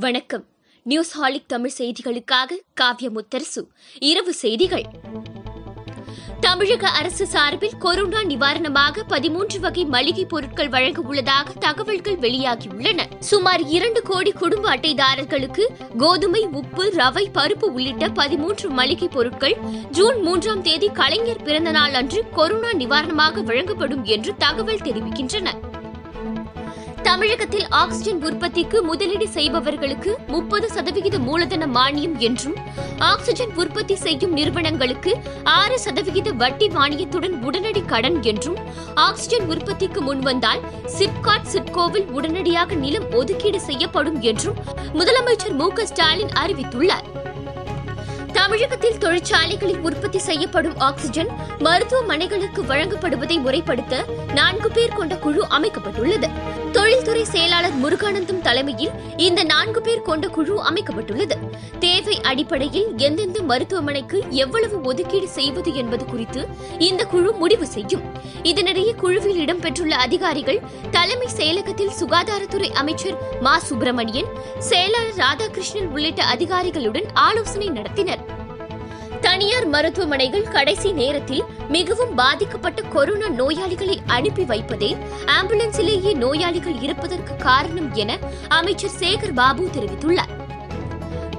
வணக்கம். நியூஸ் ஹாலிக் தமிழ் செய்திகளுக்காக காவ்ய முத்தரசு இரவு செய்திகள். தமிழக அரசு சார்பில் கொரோனா நிவாரணமாக பதிமூன்று வகை மளிகை பொருட்கள் வழங்க உள்ளதாக தகவல்கள் வெளியாகியுள்ளன. சுமார் இரண்டு கோடி குடும்ப அட்டைதாரர்களுக்கு கோதுமை உப்பு ரவை பருப்பு உள்ளிட்ட பதிமூன்று மளிகை பொருட்கள் ஜூன் மூன்றாம் தேதி கலைஞர் பிறந்த நாள் அன்று கொரோனா நிவாரணமாக வழங்கப்படும் என்று தகவல் தெரிவிக்கின்றன. தமிழகத்தில் ஆக்சிஜன் உற்பத்திக்கு முதலீடு செய்பவர்களுக்கு முப்பது சதவிகித மூலதன மானியம் என்றும் ஆக்சிஜன் உற்பத்தி செய்யும் நிறுவனங்களுக்கு ஆறு சதவிகித வட்டி மானியத்துடன் உடனடி கடன் என்றும் ஆக்சிஜன் உற்பத்திக்கு முன்வந்தால் சிப்காட் சிட்கோவில் உடனடியாக நிலம் ஒதுக்கீடு செய்யப்படும் என்றும் முதலமைச்சர் மு ஸ்டாலின் அறிவித்துள்ளார். தமிழகத்தில் தொழிற்சாலைகளில் உற்பத்தி செய்யப்படும் ஆக்ஸிஜன் மருத்துவமனைகளுக்கு வழங்கப்படுவதை முறைப்படுத்த நான்கு பேர் கொண்ட குழு அமைக்கப்பட்டுள்ளது. தொழில்துறை செயலாளர் முருகானந்தம் தலைமையில் இந்த நான்கு பேர் கொண்ட குழு அமைக்கப்பட்டுள்ளது. தேவை அடிப்படையில் எந்தெந்த மருத்துவமனைக்கு எவ்வளவு ஒதுக்கீடு செய்வது என்பது குறித்து இந்த குழு முடிவு செய்யும். இதனிடையே குழுவில் இடம்பெற்றுள்ள அதிகாரிகள் தலைமை செயலகத்தில் சுகாதாரத்துறை அமைச்சர் மா. சுப்பிரமணியன் செயலாளர் ராதாகிருஷ்ணன் உள்ளிட்ட அதிகாரிகளுடன் ஆலோசனை நடத்தினர். தனியார் மருத்துவமனைகள் கடைசி நேரத்தில் மிகவும் பாதிக்கப்பட்ட கொரோனா நோயாளிகளை அனுப்பி வைப்பதே ஆம்புலன்ஸிலேயே நோயாளிகள் இருப்பதற்கு காரணம் என அமைச்சர் சேகர் பாபு தெரிவித்துள்ளார்.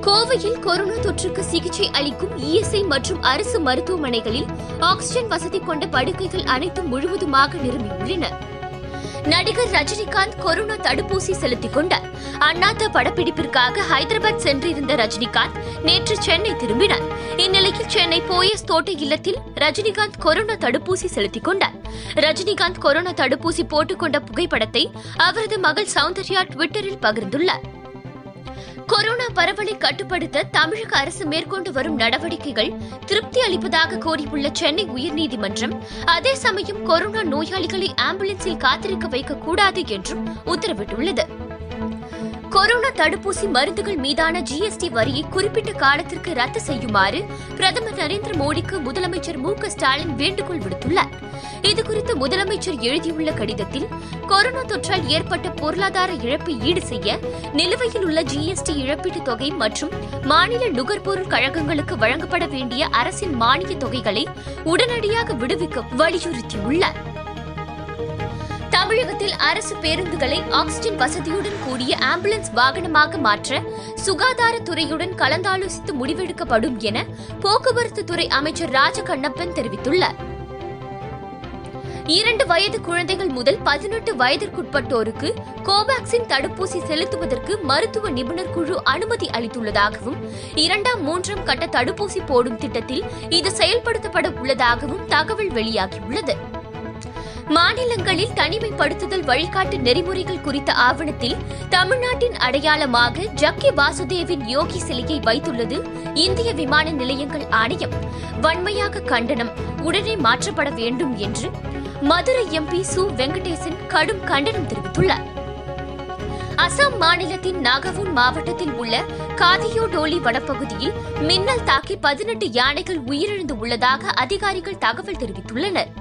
கோவையில் கொரோனா தொற்றுக்கு சிகிச்சை அளிக்கும் இஎஸ்ஐ மற்றும் அரசு மருத்துவமனைகளில் ஆக்ஸிஜன் வசதி கொண்ட படுக்கைகள் அனைத்தும் முழுவதுமாக நிரம்பியுள்ளன. நடிகர் ரஜினிகாந்த் கொரோனா தடுப்பூசி செலுத்திக் கொண்டார் அண்ணாத்த படப்பிடிப்பிற்காக ஹைதராபாத் சென்றிருந்த ரஜினிகாந்த் நேற்று சென்னை திரும்பினார். இந்நிலையில் சென்னை போயஸ் தோட்ட இல்லத்தில் ரஜினிகாந்த் கொரோனா தடுப்பூசி செலுத்திக் கொண்டார் ரஜினிகாந்த் கொரோனா தடுப்பூசி போட்டுக்கொண்ட புகைப்படத்தை அவரது மகள் சௌந்தர்யா ட்விட்டரில் பகிர்ந்துள்ளார். கொரோனா பரவலை கட்டுப்படுத்த தமிழக அரசு மேற்கொண்டு வரும் நடவடிக்கைகள் திருப்தி அளிப்பதாக கூறியுள்ள சென்னை உயர்நீதிமன்றம் அதே சமயம் கொரோனா நோயாளிகளை ஆம்புலன்ஸில் காத்திருக்க வைக்க கூடாது என்றும் உத்தரவிட்டுள்ளது. கொரோனா தடுப்பூசி மருந்துகள் மீதான ஜிஎஸ்டி வரியை குறிப்பிட்ட காலத்திற்கு ரத்து செய்யுமாறு பிரதமர் நரேந்திர மோடிக்கு முதலமைச்சர் மு க ஸ்டாலின் வேண்டுகோள் விடுத்துள்ளார். இதுகுறித்து முதலமைச்சர் எழுதியுள்ள கடிதத்தில் கொரோனா தொற்றால் ஏற்பட்ட பொருளாதார இழப்பை ஈடு செய்ய நிலுவையில் உள்ள ஜிஎஸ்டி இழப்பீட்டுத் தொகை மற்றும் மாநில நுகர்பொருள் கழகங்களுக்கு வழங்கப்பட வேண்டிய அரசின் மானிய தொகைகளை உடனடியாக விடுவிக்க வலியுறுத்தியுள்ளார். தமிழகத்தில் அரசு பேருந்துகளை ஆக்சிஜன் வசதியுடன் கூடிய ஆம்புலன்ஸ் வாகனமாக மாற்ற சுகாதாரத்துறையுடன் கலந்தாலோசித்து முடிவெடுக்கப்படும் என போக்குவரத்து துறை அமைச்சர் ராஜகண்ணப்பன் தெரிவித்துள்ளார். இரண்டு வயது குழந்தைகள் முதல் பதினெட்டு வயதிற்குட்பட்டோருக்கு கோவாக்சின் தடுப்பூசி செலுத்துவதற்கு மருத்துவ நிபுணர் குழு அனுமதி அளித்துள்ளதாகவும் இரண்டாம் மூன்றாம் கட்ட தடுப்பூசி போடும் திட்டத்தில் இது செயல்படுத்தப்பட உள்ளதாகவும் தகவல் வெளியாகியுள்ளது. மாநிலங்களில் தனிமைப்படுத்துதல் வழிகாட்டு நெறிமுறைகள் குறித்த ஆவணத்தில் தமிழ்நாட்டின் அடையாளமாக ஜக்கி வாசுதேவின் யோகி சிலையை வைத்துள்ளது இந்திய விமான நிலையங்கள் ஆணையம். வன்மையாக கண்டனம் உடனே மாற்றப்பட வேண்டும் என்று மதுரை எம்பி சு வெங்கடேசன் கடும் கண்டனம் தெரிவித்துள்ளார். அசாம் மாநிலத்தின் நாகவுன் மாவட்டத்தில் உள்ள காதியோடோலி வனப்பகுதியில் மின்னல் தாக்கி பதினெட்டு யானைகள் உயிரிழந்து உள்ளதாக அதிகாரிகள் தகவல் தெரிவித்துள்ளனர்.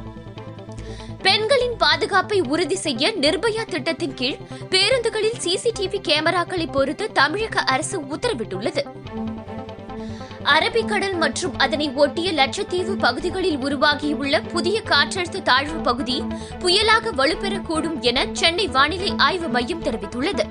பெண்களின் பாதுகாப்பை உறுதி செய்ய நிர்பயா திட்டத்தின் கீழ் பேருந்துகளில் சிசிடிவி கேமராக்களை பொறுத்து தமிழக அரசு உத்தரவிட்டுள்ளது. அரபிக்கடல் மற்றும் அதனை ஒட்டிய லட்சத்தீவு பகுதிகளில் உருவாகியுள்ள புதிய காற்றழுத்த தாழ்வு பகுதி புயலாக வலுப்பெறக்கூடும் என சென்னை வானிலை ஆய்வு மையம் தெரிவித்துள்ளது.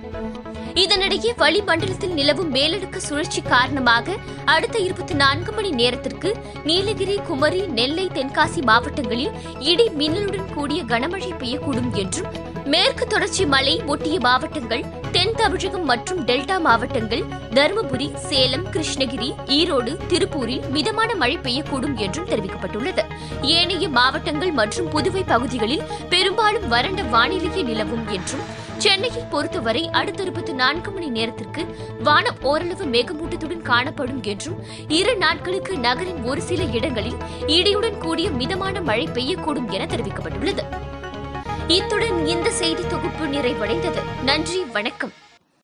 இதனிடையே வளிமண்டலத்தில் நிலவும் மேலடுக்கு சுழற்சி காரணமாக அடுத்த இருபத்தி நான்கு மணி நேரத்திற்கு நீலகிரி குமரி நெல்லை தென்காசி மாவட்டங்களில் இடி மின்னலுடன் கூடிய கனமழை பெய்யக்கூடும் என்றும் மேற்கு தொடர்ச்சி மலை ஒட்டிய மாவட்டங்கள் தென் தமிழகம் மற்றும் டெல்டா மாவட்டங்கள் தருமபுரி சேலம் கிருஷ்ணகிரி ஈரோடு திருப்பூரில் மிதமான மழை பெய்யக்கூடும் என்றும் தெரிவிக்கப்பட்டுள்ளது. ஏனைய மாவட்டங்கள் மற்றும் புதுவை பகுதிகளில் பெரும்பாலும் வறண்ட வானிலையே நிலவும் என்றும் சென்னையை பொறுத்தவரை அடுத்த இருபத்தி நான்கு மணி நேரத்திற்கு வானம் ஓரளவு மேகமூட்டத்துடன் காணப்படும் என்றும் இரு நாட்களுக்கு நகரின் ஒரு சில இடங்களில் இடியுடன் கூடிய மிதமான மழை பெய்யக்கூடும் என தெரிவிக்கப்பட்டுள்ளது. இத்துடன் இந்த செய்தி தொகுப்பு நிறைவடைந்தது. நன்றி வணக்கம்.